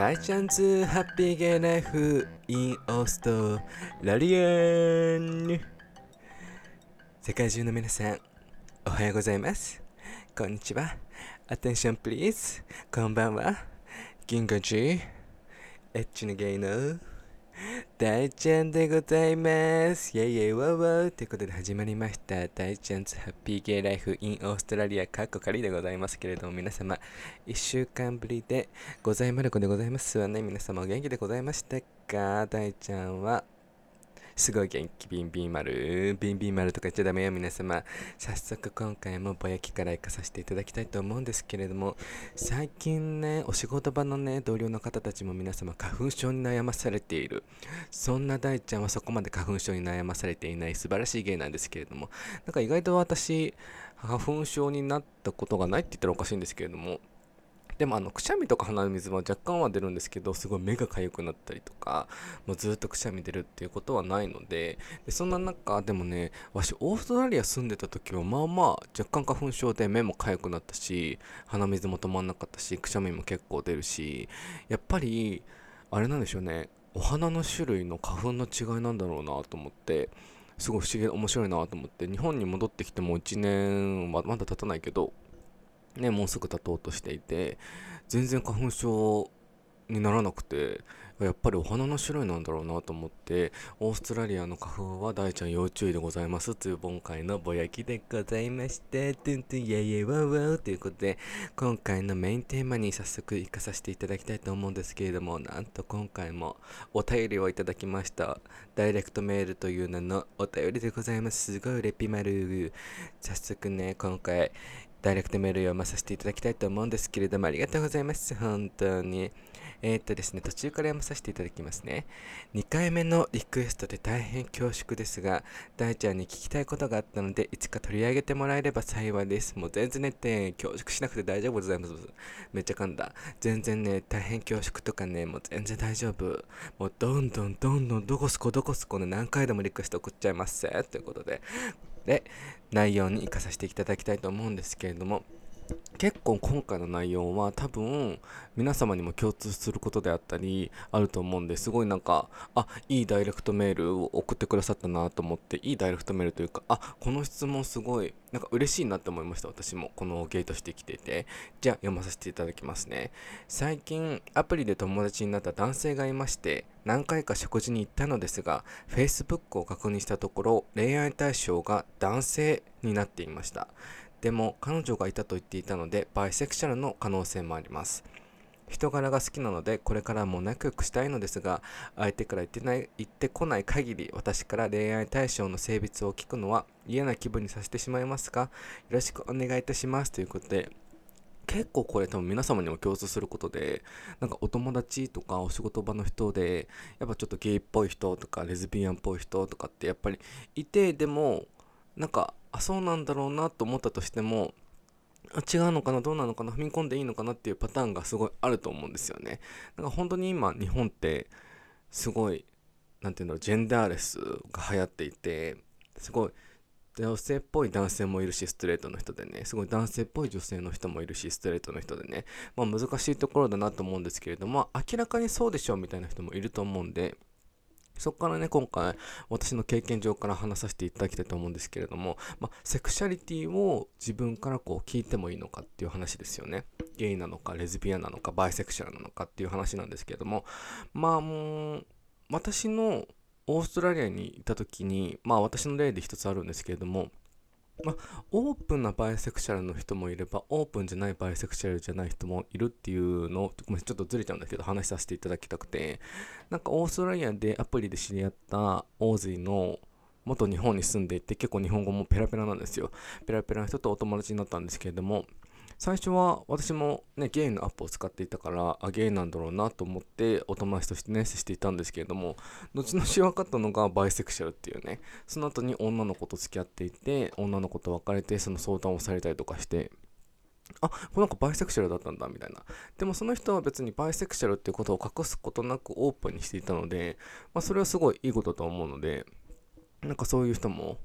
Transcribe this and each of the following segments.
大チャンズハッピーゲイライフインオーストラリアン。世界中の皆さんおはようございます。こんにちは。Attention please こんばんは。銀河寺エッチなゲイの大ちゃんでございます。イェイイェイワーワーということで始まりました。大ちゃんズハッピーゲイライフインオーストラリアカッコ仮でございますけれども皆様一週間ぶりでございまる子でございます。わね皆様お元気でございましたか？大ちゃんはすごい元気ビンビン丸。ビンビン丸とか言っちゃダメよ皆様。早速今回もぼやきから行かさせていただきたいと思うんですけれども最近ねお仕事場のね同僚の方たちも皆様花粉症に悩まされている。そんな大ちゃんはそこまで花粉症に悩まされていない素晴らしい芸なんですけれども。なんか意外と私花粉症になったことがないって言ったらおかしいんですけれどもでもあのくしゃみとか鼻水は若干は出るんですけどすごい目が痒くなったりとかもうずっとくしゃみ出るっていうことはないのででそんな中でもねわしオーストラリア住んでた時はまあまあ若干花粉症で目も痒くなったし鼻水も止まんなかったしくしゃみも結構出るしやっぱりあれなんでしょうねお花の種類の花粉の違いなんだろうなと思ってすごい不思議面白いなと思って日本に戻ってきても1年はまだ経たないけどね、もうすぐ経とうとしていて全然花粉症にならなくてやっぱりお花の種類なんだろうなと思ってオーストラリアの花粉は大ちゃん要注意でございますという今回のぼやきでございましてトゥントゥンイェイイェイワウワウということで今回のメインテーマに早速行かさせていただきたいと思うんですけれどもなんと今回もお便りをいただきました。ダイレクトメールという名のお便りでございます。すごいレピマル早速ね今回ダイレクトメールを読まさせていただきたいと思うんですけれども、ありがとうございます。本当に。えー、っとですね、途中から読まさせていただきますね。2回目のリクエストで大変恐縮ですが、大ちゃんに聞きたいことがあったので、いつか取り上げてもらえれば幸いです。もう全然ねって恐縮しなくて大丈夫でございます。めっちゃ噛んだ。全然ね、大変恐縮とかね、もう全然大丈夫。もうどんどんどんどんどこすこどこすこね、何回でもリクエスト送っちゃいますということで、で内容に生かさせていただきたいと思うんですけれども結構今回の内容は多分皆様にも共通することであったりあると思うんですごいなんかあいいダイレクトメールを送ってくださったなと思っていいダイレクトメールというかあこの質問すごいなんか嬉しいなって思いました私もこのゲートしてきていて。じゃあ読まさせていただきますね。最近アプリで友達になった男性がいまして何回か食事に行ったのですが Facebook を確認したところ恋愛対象が男性になっていました。でも彼女がいたと言っていたのでバイセクシャルの可能性もあります。人柄が好きなのでこれからも仲良くしたいのですが相手から言ってない言ってこない限り私から恋愛対象の性別を聞くのは嫌な気分にさせてしまいますか？よろしくお願いいたします。ということで結構これ多分皆様にも共通することでなんかお友達とかお仕事場の人でやっぱちょっとゲイっぽい人とかレズビアンっぽい人とかってやっぱりいてでもなんかあそうなんだろうなと思ったとしても違うのかなどうなのかな踏み込んでいいのかなっていうパターンがすごいあると思うんですよね。なんか本当に今日本ってすごい何て言うんだろうジェンダーレスが流行っていてすごい女性っぽい男性もいるしストレートの人でねすごい男性っぽい女性の人もいるしストレートの人でねまあ難しいところだなと思うんですけれども明らかにそうでしょうみたいな人もいると思うんでそこからね、今回、私の経験上から話させていただきたいと思うんですけれども、まあ、セクシャリティを自分からこう聞いてもいいのかっていう話ですよね。ゲイなのか、レズビアンなのか、バイセクシャルなのかっていう話なんですけれども、まあもう、私のオーストラリアにいた時に、まあ私の例で一つあるんですけれども、まあ、オープンなバイセクシャルの人もいれば、オープンじゃないバイセクシャルじゃない人もいるっていうのを、ごめん、ちょっとずれちゃうんだけど、話させていただきたくて、なんかオーストラリアでアプリで知り合ったオーズイの元日本に住んでいて、結構日本語もペラペラなんですよ。ペラペラの人とお友達になったんですけれども、最初は私もね、ゲイのアップを使っていたから、あ、ゲイなんだろうなと思ってお友達としてね、接していたんですけれども、後々分かったのがバイセクシャルっていうね、その後に女の子と付き合っていて、女の子と別れて、その相談をされたりとかして、あ、この子バイセクシャルだったんだ、みたいな。でもその人は別にバイセクシャルっていうことを隠すことなくオープンにしていたので、まあそれはすごいいいことだと思うので、なんかそういう人も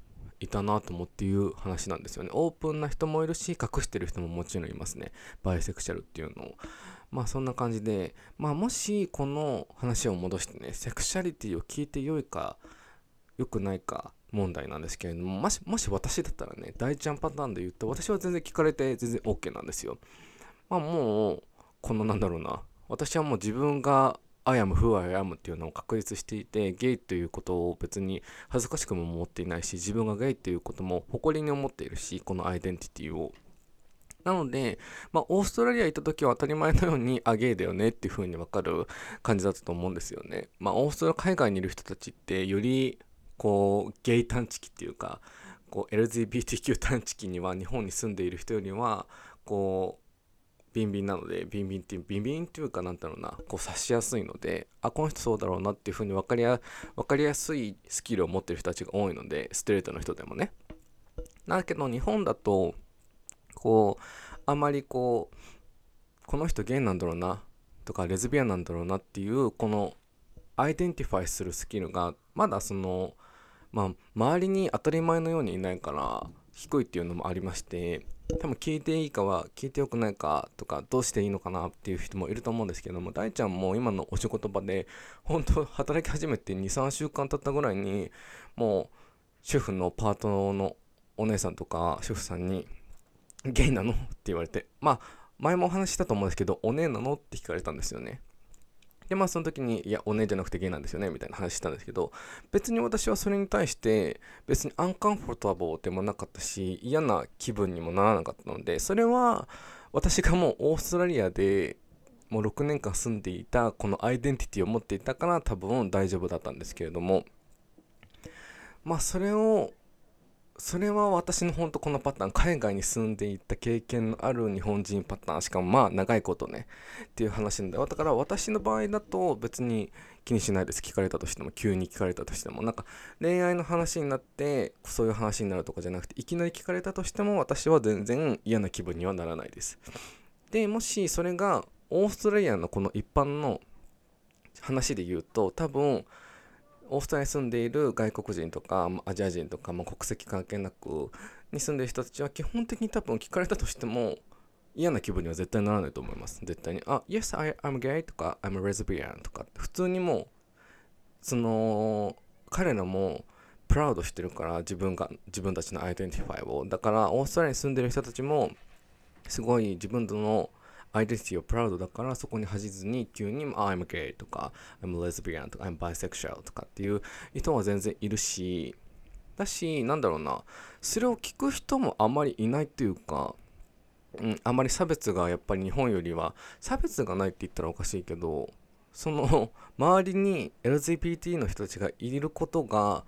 いたなと思っていう話なんですよね。オープンな人もいるし、隠してる人ももちろんいますね。バイセクシャルっていうのを。まあそんな感じで、まあもしこの話を戻してね、セクシャリティを聞いて良いか、良くないか問題なんですけれども、もし、もし私だったらね、大ちゃんパターンで言うと、私は全然聞かれて全然 OK なんですよ。まあもう、このなんだろうな、私はもう自分が I am who I am っていうのを確立していて、ゲイということを別に恥ずかしくも思っていないし、自分がゲイっていうことも誇りに思っているし、このアイデンティティを。なので、まあ、オーストラリア行った時は当たり前のように、あ、ゲイだよねっていう風にわかる感じだったと思うんですよね。まあ、オーストラリア海外にいる人たちって、より、こう、ゲイ探知機っていうか、こう、LGBTQ 探知機には日本に住んでいる人よりは、こう、ビンビンなので、ビンビンっていう、ビンビンっていうかなんだろうな、こう察しやすいので、あ、この人そうだろうなっていうふうに分かりや、分かりやすいスキルを持ってる人たちが多いので、ストレートの人でもね。だけど日本だと、こう、あまりこう、この人ゲイなんだろうな、とかレズビアンなんだろうなっていう、この identify するスキルが、まだその、まあ、周りに当たり前のようにいないから、低いっていうのもありまして、多分聞いていいかは聞いてよくないかとかどうしていいのかなっていう人もいると思うんですけども大ちゃんも今のお仕事場で本当働き始めて23週間経ったぐらいにもう主婦のパートのお姉さんとか主婦さんに「ゲイなの?」って言われてまあ前もお話したと思うんですけど「お姉なの?」って聞かれたんですよねでまあその時にいやお姉じゃなくてゲイなんですよねみたいな話したんですけど別に私はそれに対して別にアンカンフォータボーでもなかったし嫌な気分にもならなかったのでそれは私がもうオーストラリアでもう6年間住んでいたこのアイデンティティを持っていたから多分大丈夫だったんですけれどもまあそれをそれは私の本当このパターン海外に住んでいった経験のある日本人パターンしかもまあ長いことねっていう話なんだよ。だから私の場合だと別に気にしないです。聞かれたとしても急に聞かれたとしても。なんか恋愛の話になってそういう話になるとかじゃなくていきなり聞かれたとしても私は全然嫌な気分にはならないです。でもしそれがオーストラリアのこの一般の話で言うと多分オーストラリアに住んでいる外国人とかアジア人とか、まあ、国籍関係なくに住んでる人たちは基本的に多分聞かれたとしても嫌な気分には絶対ならないと思います。絶対に。あ、Yes, I, I'm gay とか I'm a lesbian とか普通にもうその彼らも proud してるから自分が自分たちの identify をだからオーストラリアに住んでる人たちもすごい自分とのアイデンティティをプラウドだからそこに恥じずに急に、I'm gay とか I'm lesbian とか I'm bisexual とかっていう人は全然いるしだしなんだろうなそれを聞く人もあまりいないっていうかうん、あまり差別がやっぱり日本よりは差別がないって言ったらおかしいけどその周りに LGBT の人たちがいることが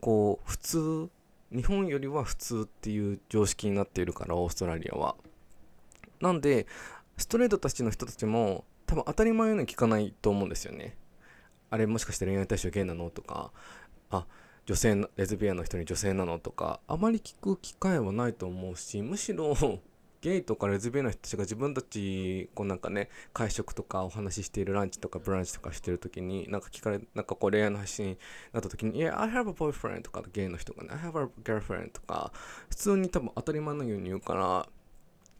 こう普通日本よりは普通っていう常識になっているからオーストラリアは。なんでストレートたちの人たちも多分当たり前のように聞かないと思うんですよね。あれもしかして恋愛対象ゲイなの？とか、あ、女性のレズビアンの人に女性なの？とか、あまり聞く機会はないと思うし、むしろゲイとかレズビアンの人たちが自分たち、こうなんかね、会食とかお話ししているランチとかブランチとかしてる時に、なんか聞かれ、なんかこう恋愛の話になった時に、いや、I have a boyfriend とかゲイの人がね、I have a girlfriend とか、普通に多分当たり前のように言うから、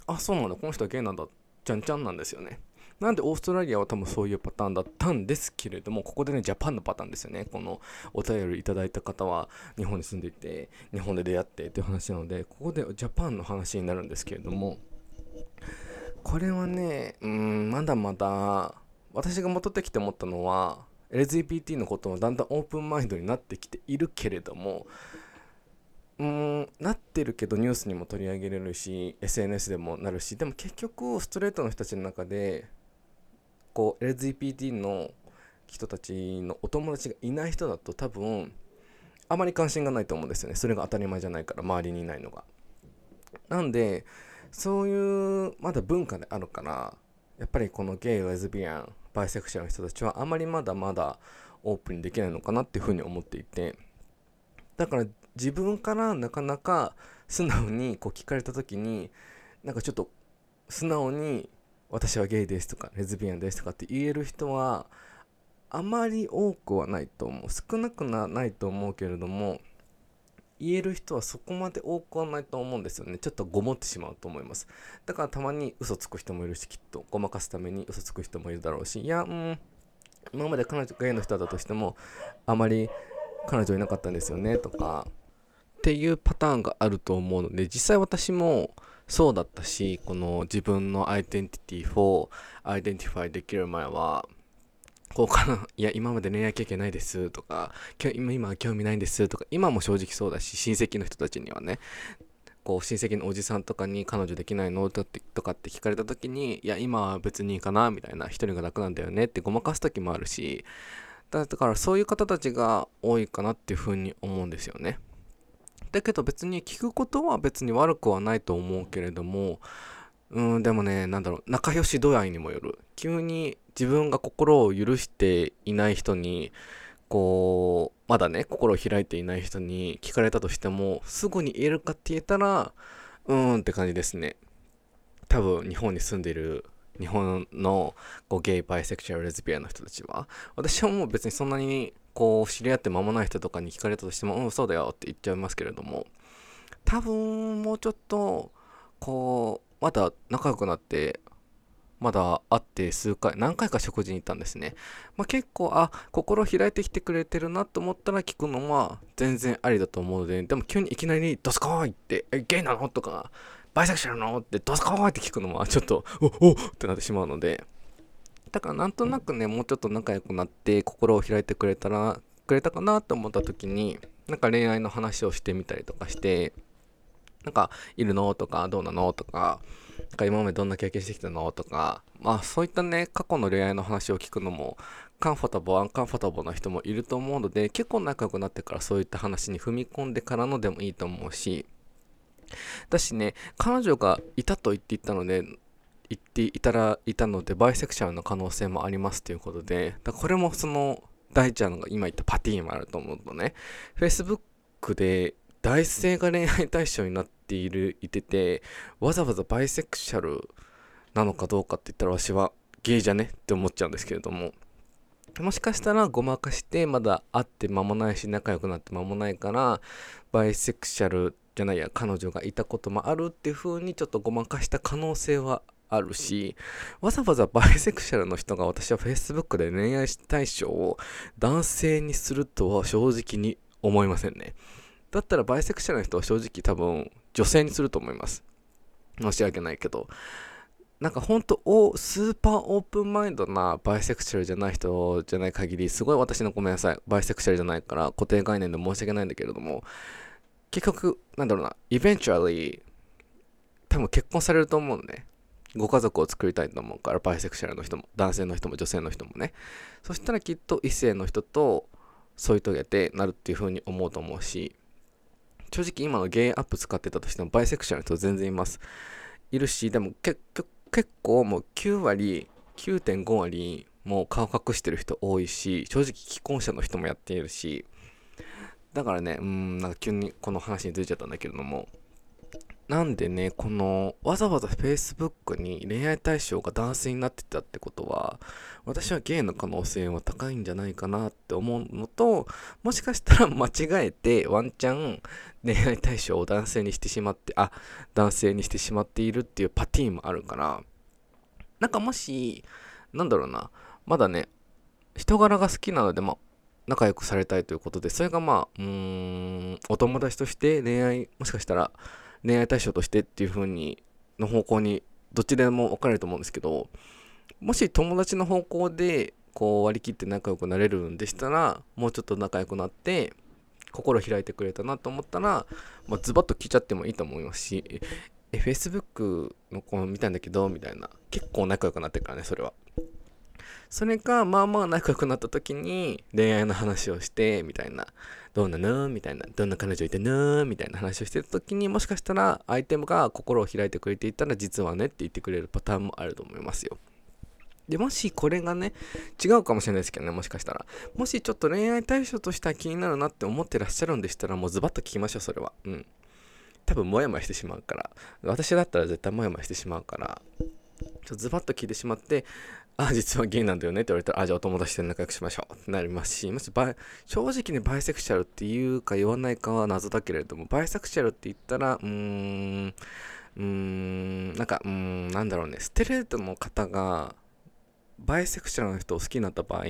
あ、そうなんだ、この人はゲイなんだっちゃんちゃんなんですよね。なんでオーストラリアは多分そういうパターンだったんですけれども、ここでね、ジャパンのパターンですよね。このお便りいただいた方は日本に住んでいて、日本で出会ってっていう話なので、ここでジャパンの話になるんですけれども、これはね、うん、まだまだ、私が戻ってきて思ったのは、LGBT のことをだんだんオープンマインドになってきているけれども、うんなってるけどニュースにも取り上げれるし SNS でもなるしでも結局ストレートの人たちの中でこう LGBT の人たちのお友達がいない人だと多分あまり関心がないと思うんですよね。それが当たり前じゃないから周りにいないのが。なんでそういうまだ文化であるからやっぱりこのゲイレズビアンバイセクシャルの人たちはあまりまだまだオープンにできないのかなっていうふうに思っていて。だから自分からなかなか素直にこう聞かれた時になんかちょっと素直に私はゲイですとかレズビアンですとかって言える人はあまり多くはないと思う。少なくなないと思うけれども言える人はそこまで多くはないと思うんですよね。ちょっとごもってしまうと思います。だからたまに嘘つく人もいるしきっと。ごまかすために嘘つく人もいるだろうし。いやうん。今まで彼女がゲイの人だとしてもあまり彼女いなかったんですよねとか。っていうパターンがあると思うので実際私もそうだったしこの自分のアイデンティティを identify できる前はこうかないや今まで恋愛経験ないですとか今今は興味ないんですとか今も正直そうだし親戚の人たちにはねこう親戚のおじさんとかに彼女できないのとかって聞かれた時にいや今は別にいいかなみたいな一人が楽なんだよねってごまかす時もあるしだからそういう方たちが多いかなっていうふうに思うんですよね。だけど別に聞くことは別に悪くはないと思うけれどもうんでもねなんだろう仲良し度合いにもよる。急に自分が心を許していない人にこうまだね心を開いていない人に聞かれたとしてもすぐに言えるかって言えたらうーんって感じですね。多分日本に住んでいる日本のこうゲイバイセクシュアルレズビアの人たちは。私はもう別にそんなにこう知り合って間もない人とかに聞かれたとしてもうんそうだよって言っちゃいますけれども多分もうちょっとこうまだ仲良くなってまだ会って数回何回か食事に行ったんですね、まあ、結構あ心開いてきてくれてるなと思ったら聞くのは全然ありだと思うのででも急にいきなり「ドスコーイ!」って「えゲイなの?」とか「バイセクシャルなの?」って「ドスコーイ!」って聞くのはちょっと「おおっってなってしまうのでだからなんとなくねもうちょっと仲良くなって心を開いてくれたらくれたかなと思った時になんか恋愛の話をしてみたりとかしてなんかいるのとかどうなのとかなんか今までどんな経験してきたのとかまあそういったね過去の恋愛の話を聞くのもカンフォタボーアンカンフォタボーな人もいると思うので結構仲良くなってからそういった話に踏み込んでからのでもいいと思うしだしね彼女がいたと言っていたので言っていたらいたのでバイセクシャルの可能性もありますということでだこれもその大ちゃんが今言ったパティーンもあると思うとね。Facebook で男性が恋愛対象になっているいててわざわざバイセクシャルなのかどうかって言ったら私はゲイじゃねって思っちゃうんですけれども。もしかしたらごまかしてまだ会って間もないし仲良くなって間もないからバイセクシャルじゃないや彼女がいたこともあるっていう風にちょっとごまかした可能性はあるしわざわざバイセクシャルの人が私は Facebook で恋愛対象を男性にするとは正直に思いませんね。だったらバイセクシャルの人は正直多分女性にすると思います。申し訳ないけど。なんかほんと super open mind なバイセクシャルじゃない人じゃない限り、すごい私のごめんなさい。バイセクシャルじゃないから固定概念で申し訳ないんだけれども、結局、なんだろうな、 eventually、多分結婚されると思うのね。ご家族を作りたいと思うから、バイセクシャルの人も、男性の人も女性の人もね。そしたらきっと異性の人と添い遂げてなるっていう風に思うと思うし、正直今のゲイアップ使ってたとしてもバイセクシャルの人全然います。いるし、でも結局、結構もう9割、9.5割もう顔隠してる人多いし、正直既婚者の人もやっているし、だからね、うん、なんか急にこの話にずれちゃったんだけれども、なんでね、このわざわざ Facebook に恋愛対象が男性になってたってことは、私はゲイの可能性は高いんじゃないかなって思うのと、もしかしたら間違えてワンチャン恋愛対象を男性にしてしまって、あ、男性にしてしまっているっていうパティーンもあるから、なんかもし、なんだろうな、まだね、人柄が好きなので、まあ、仲良くされたいということで、それがまあ、うーん、お友達として恋愛、もしかしたら、恋愛対象としてっていう風にの方向にどっちでも分かれると思うんですけどもし友達の方向でこう割り切って仲良くなれるんでしたらもうちょっと仲良くなって心開いてくれたなと思ったら、まあ、ズバッと聞いちゃってもいいと思いますしえ Facebook の子見たんだけどみたいな。結構仲良くなってるからねそれは。それかまあまあ仲良くなった時に恋愛の話をしてみたいな。どうなの？みたいな。どんな彼女いての？みたいな話をしてた時にもしかしたら相手が心を開いてくれていたら実はねって言ってくれるパターンもあると思いますよ。でもしこれがね違うかもしれないですけどねもしかしたら。もしちょっと恋愛対象としては気になるなって思ってらっしゃるんでしたらもうズバッと聞きましょうそれは。うん。多分モヤモヤしてしまうから。私だったら絶対モヤモヤしてしまうから。ちょズバッと聞いてしまってあ実はゲイなんだよねって言われたらあじゃあお友達で仲良くしましょうってなりますしもし正直にバイセクシャルって言うか言わないかは謎だけれどもバイセクシャルって言ったらうーんうーんなんかうーんなんだろうねストレートの方がバイセクシャルの人を好きになった場合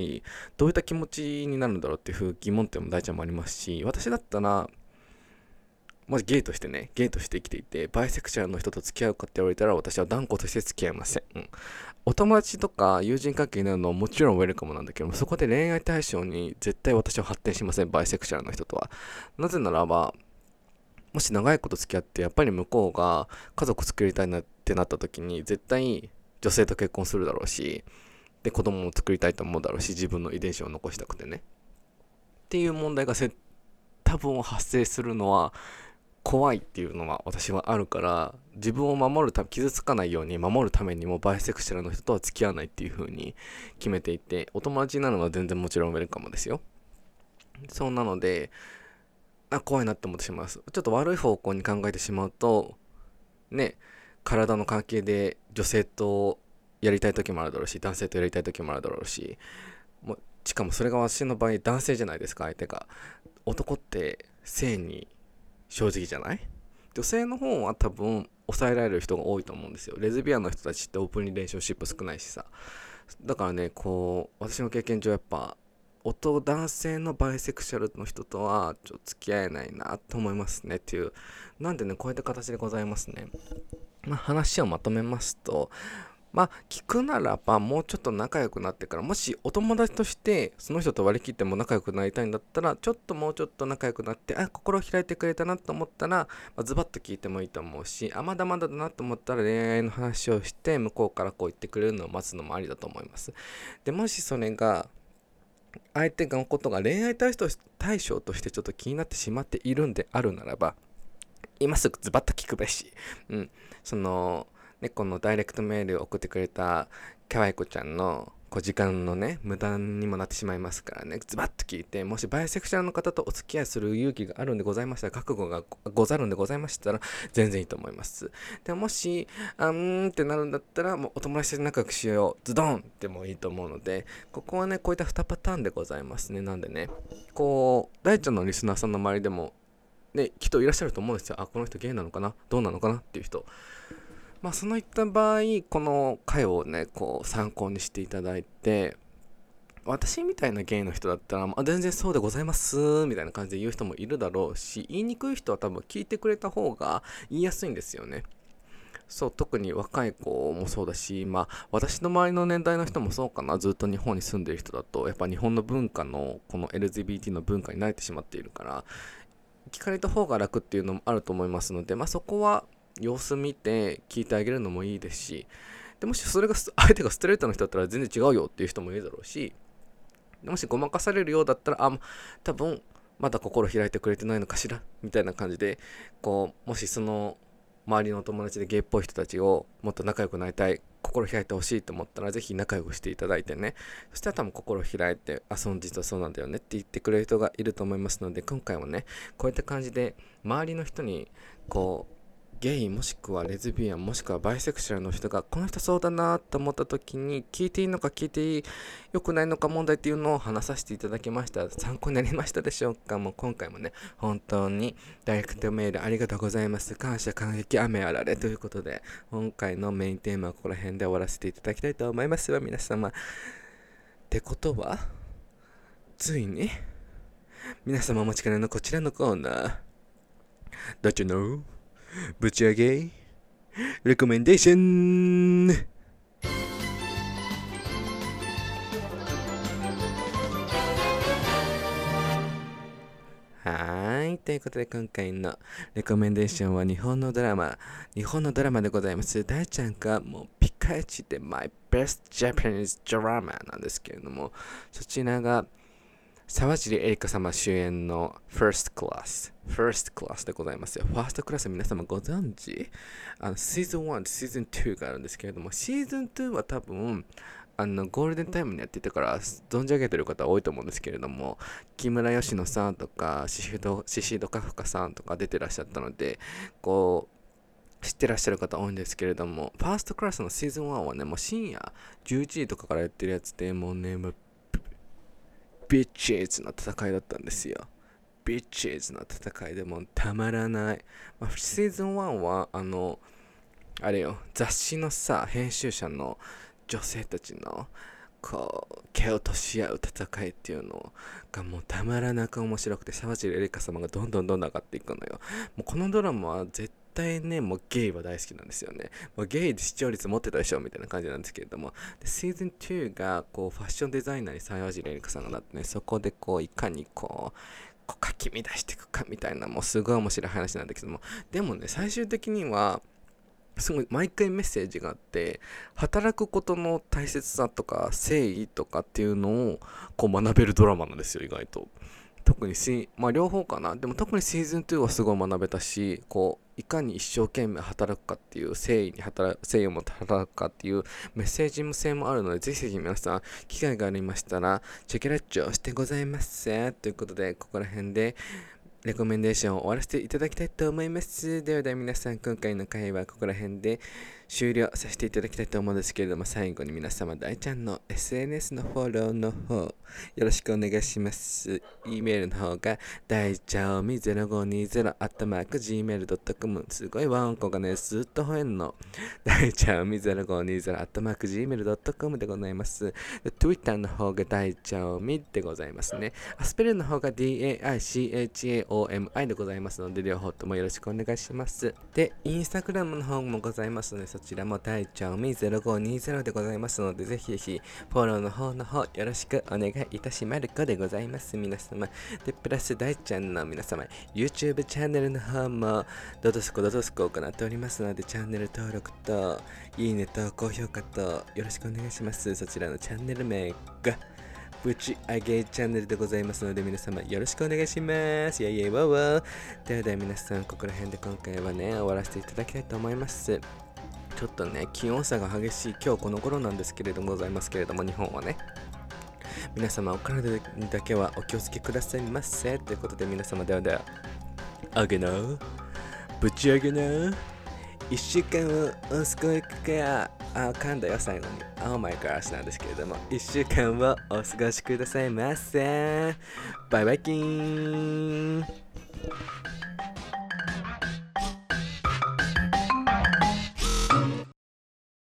どういった気持ちになるんだろうっていう疑問点も大ちゃんもありますし私だったらもしゲイとしてね、ゲイとして生きていて、バイセクシャルの人と付き合うかって言われたら、私は断固として付き合いません。うん。お友達とか友人関係になるのはもちろんウェルカムなんだけども、そこで恋愛対象に絶対私は発展しません、バイセクシャルの人とは。なぜならば、もし長いこと付き合って、やっぱり向こうが家族作りたいなってなった時に、絶対女性と結婚するだろうし、で、子供も作りたいと思うだろうし、自分の遺伝子を残したくてね。っていう問題が多分発生するのは、怖いっていうのは私はあるから自分を守るため傷つかないように守るためにもバイセクシャルの人とは付き合わないっていう風に決めていてお友達になるのは全然もちろんウェルカムですよ。そうなのであ怖いなって思ってしまいます。ちょっと悪い方向に考えてしまうとね体の関係で女性とやりたい時もあるだろうし男性とやりたい時もあるだろうしもしかもそれが私の場合男性じゃないですか相手が。男って性に正直じゃない？女性の方は多分抑えられる人が多いと思うんですよ。レズビアンの人たちってオープンリレーションシップ少ないしさ。だからねこう私の経験上やっぱ男男性のバイセクシャルの人とはちょっと付き合えないなと思いますねっていう。なんでねこういった形でございますね。まあ話をまとめますとまあ、聞くならば、もうちょっと仲良くなってから、もしお友達としてその人と割り切っても仲良くなりたいんだったら、ちょっともうちょっと仲良くなって、あ、心を開いてくれたなと思ったら、まあ、ズバッと聞いてもいいと思うし、あ、まだまだだなと思ったら恋愛の話をして、向こうからこう言ってくれるのを待つのもありだと思います。で、もしそれが、相手のことが恋愛対象としてちょっと気になってしまっているんであるならば、今すぐズバッと聞くべし。うん。その、このダイレクトメールを送ってくれた可愛い子ちゃんのこう時間のね、無駄にもなってしまいますからね、ズバッと聞いて、もしバイセクシャルの方とお付き合いする勇気があるんでございましたら、覚悟がござるんでございましたら、全然いいと思います。でもし、あーんってなるんだったら、もうお友達で仲良くしよう、ズドンってもいいと思うので、ここはね、こういった2パターンでございますね。なんでね、こう、大ちゃんのリスナーさんの周りでも、ね、きっといらっしゃると思うんですよ。あ、この人ゲイなのかな？どうなのかな？っていう人。まあ、そのいった場合、この回をね、こう参考にしていただいて、私みたいなゲイの人だったら、まあ、全然そうでございますみたいな感じで言う人もいるだろうし、言いにくい人は多分聞いてくれた方が言いやすいんですよね。そう、特に若い子もそうだし、まあ、私の周りの年代の人もそうかな、ずっと日本に住んでる人だと、やっぱ日本の文化の、この LGBT の文化に慣れてしまっているから、聞かれた方が楽っていうのもあると思いますので、まあ、そこは様子見て聞いてあげるのもいいですしでもしそれが相手がストレートの人だったら全然違うよっていう人もいるだろうしもしごまかされるようだったらあ多分まだ心開いてくれてないのかしらみたいな感じでこうもしその周りのお友達でゲイっぽい人たちをもっと仲良くなりたい心開いてほしいと思ったらぜひ仲良くしていただいてね。そしたら多分心開いてあその実はそうなんだよねって言ってくれる人がいると思いますので今回はねこういった感じで周りの人にこうゲイもしくはレズビアンもしくはバイセクシャルの人がこの人そうだなと思った時に聞いていいのか聞いてよくないのか問題っていうのを話させていただきました。参考になりましたでしょうか。もう今回もね本当にダイレクトメールありがとうございます。感謝感激雨あられということで今回のメインテーマはここら辺で終わらせていただきたいと思います。わ皆様。ってことはついに皆様お待ちかねのこちらのコーナー。Don't you know? ぶち上げレコメンデーションはい。ということで今回のレコメンデーションは日本のドラマ、日本のドラマでございます。大ちゃんがもうピカイチで My Best Japanese Drama なんですけれども、そちらが沢尻エリカ様主演の First Class First Class でございますよ。ファーストクラス皆様ご存知？あの、シーズン1とシーズン2があるんですけれども、シーズン2は多分、あの、ゴールデンタイムにやっていたから、存じ上げてる方多いと思うんですけれども、木村佳乃さんとか、シシド、シシドカフカさんとか出てらっしゃったので、こう、知ってらっしゃる方多いんですけれども、ファーストクラスのシーズン1はね、もう深夜11時とかからやってるやつで、もうね、ビッチーズの戦いだったんですよ。ビッチーズの戦いでもたまらない。まあ、シーズン1は、あの、あれよ、雑誌のさ、編集者の女性たちの、こう、蹴落とし合う戦いっていうのがもうたまらなく面白くて、沢尻エリカ様がどんどんどんどん上がっていくのよ。もうこのドラマは絶対ね、もうゲイは大好きなんですよね。もうゲイで視聴率持ってたでしょみたいな感じなんですけれども、でシーズン2がこうファッションデザイナーに沢尻エリカさんがなってね、そこでこういかにこう、こうかき乱していくかみたいな、もうすごい面白い話なんだけども、でもね、最終的には、すごい毎回メッセージがあって働くことの大切さとか誠意とかっていうのをこう学べるドラマなんですよ意外と。特に、まあ両方かな。でも特にシーズン2はすごい学べたし、こう、いかに一生懸命働くかっていう、誠意に働、誠意を持って働くかっていうメッセージも性もあるので、ぜひぜひ皆さん、機会がありましたら、チェケラッチョしてございます。ということで、ここら辺で、レコメンデーションを終わらせていただきたいと思います。ではでは皆さん、今回の会はここら辺で終了させていただきたいと思うんですけれども、最後に皆様、大ちゃんの SNS のフォローの方、よろしくお願いします。e メールの方が、大ちゃおみ0520 at mark gmail.com すごいワンコがね、ずっと吠えんの。大ちゃおみ0520 at mark gmail.com でございます。Twitter の方が大ちゃおみでございますね。アスペルの方が DAICHAOMI でございますので、両方ともよろしくお願いします。で、インスタグラムの方もございますので、そちらも大ちゃんみ0520でございますので、ぜひぜひフォローの方の方よろしくお願いいたしまる子でございます。皆様。で、プラス大ちゃんの皆様、YouTube チャンネルの方もどどすこどどすこ行っておりますので、チャンネル登録と、いいねと高評価とよろしくお願いします。そちらのチャンネル名が、ぶち上げチャンネルでございますので皆様よろしくお願いします。イェイイェイワーワー。ではでは皆さんここら辺で今回はね終わらせていただきたいと思います。ちょっとね、気温差が激しい今日この頃なんですけれどもございますけれども、日本はね。皆様、お体だけはお気をつけくださいませ。ということで、皆様、ではでは、あげな、ぶち上げな、一週間をお過ごしくや、あ、噛んだよ、最後に。Oh my gosh なんですけれども、一週間をお過ごしくださいませ。バイバイキーン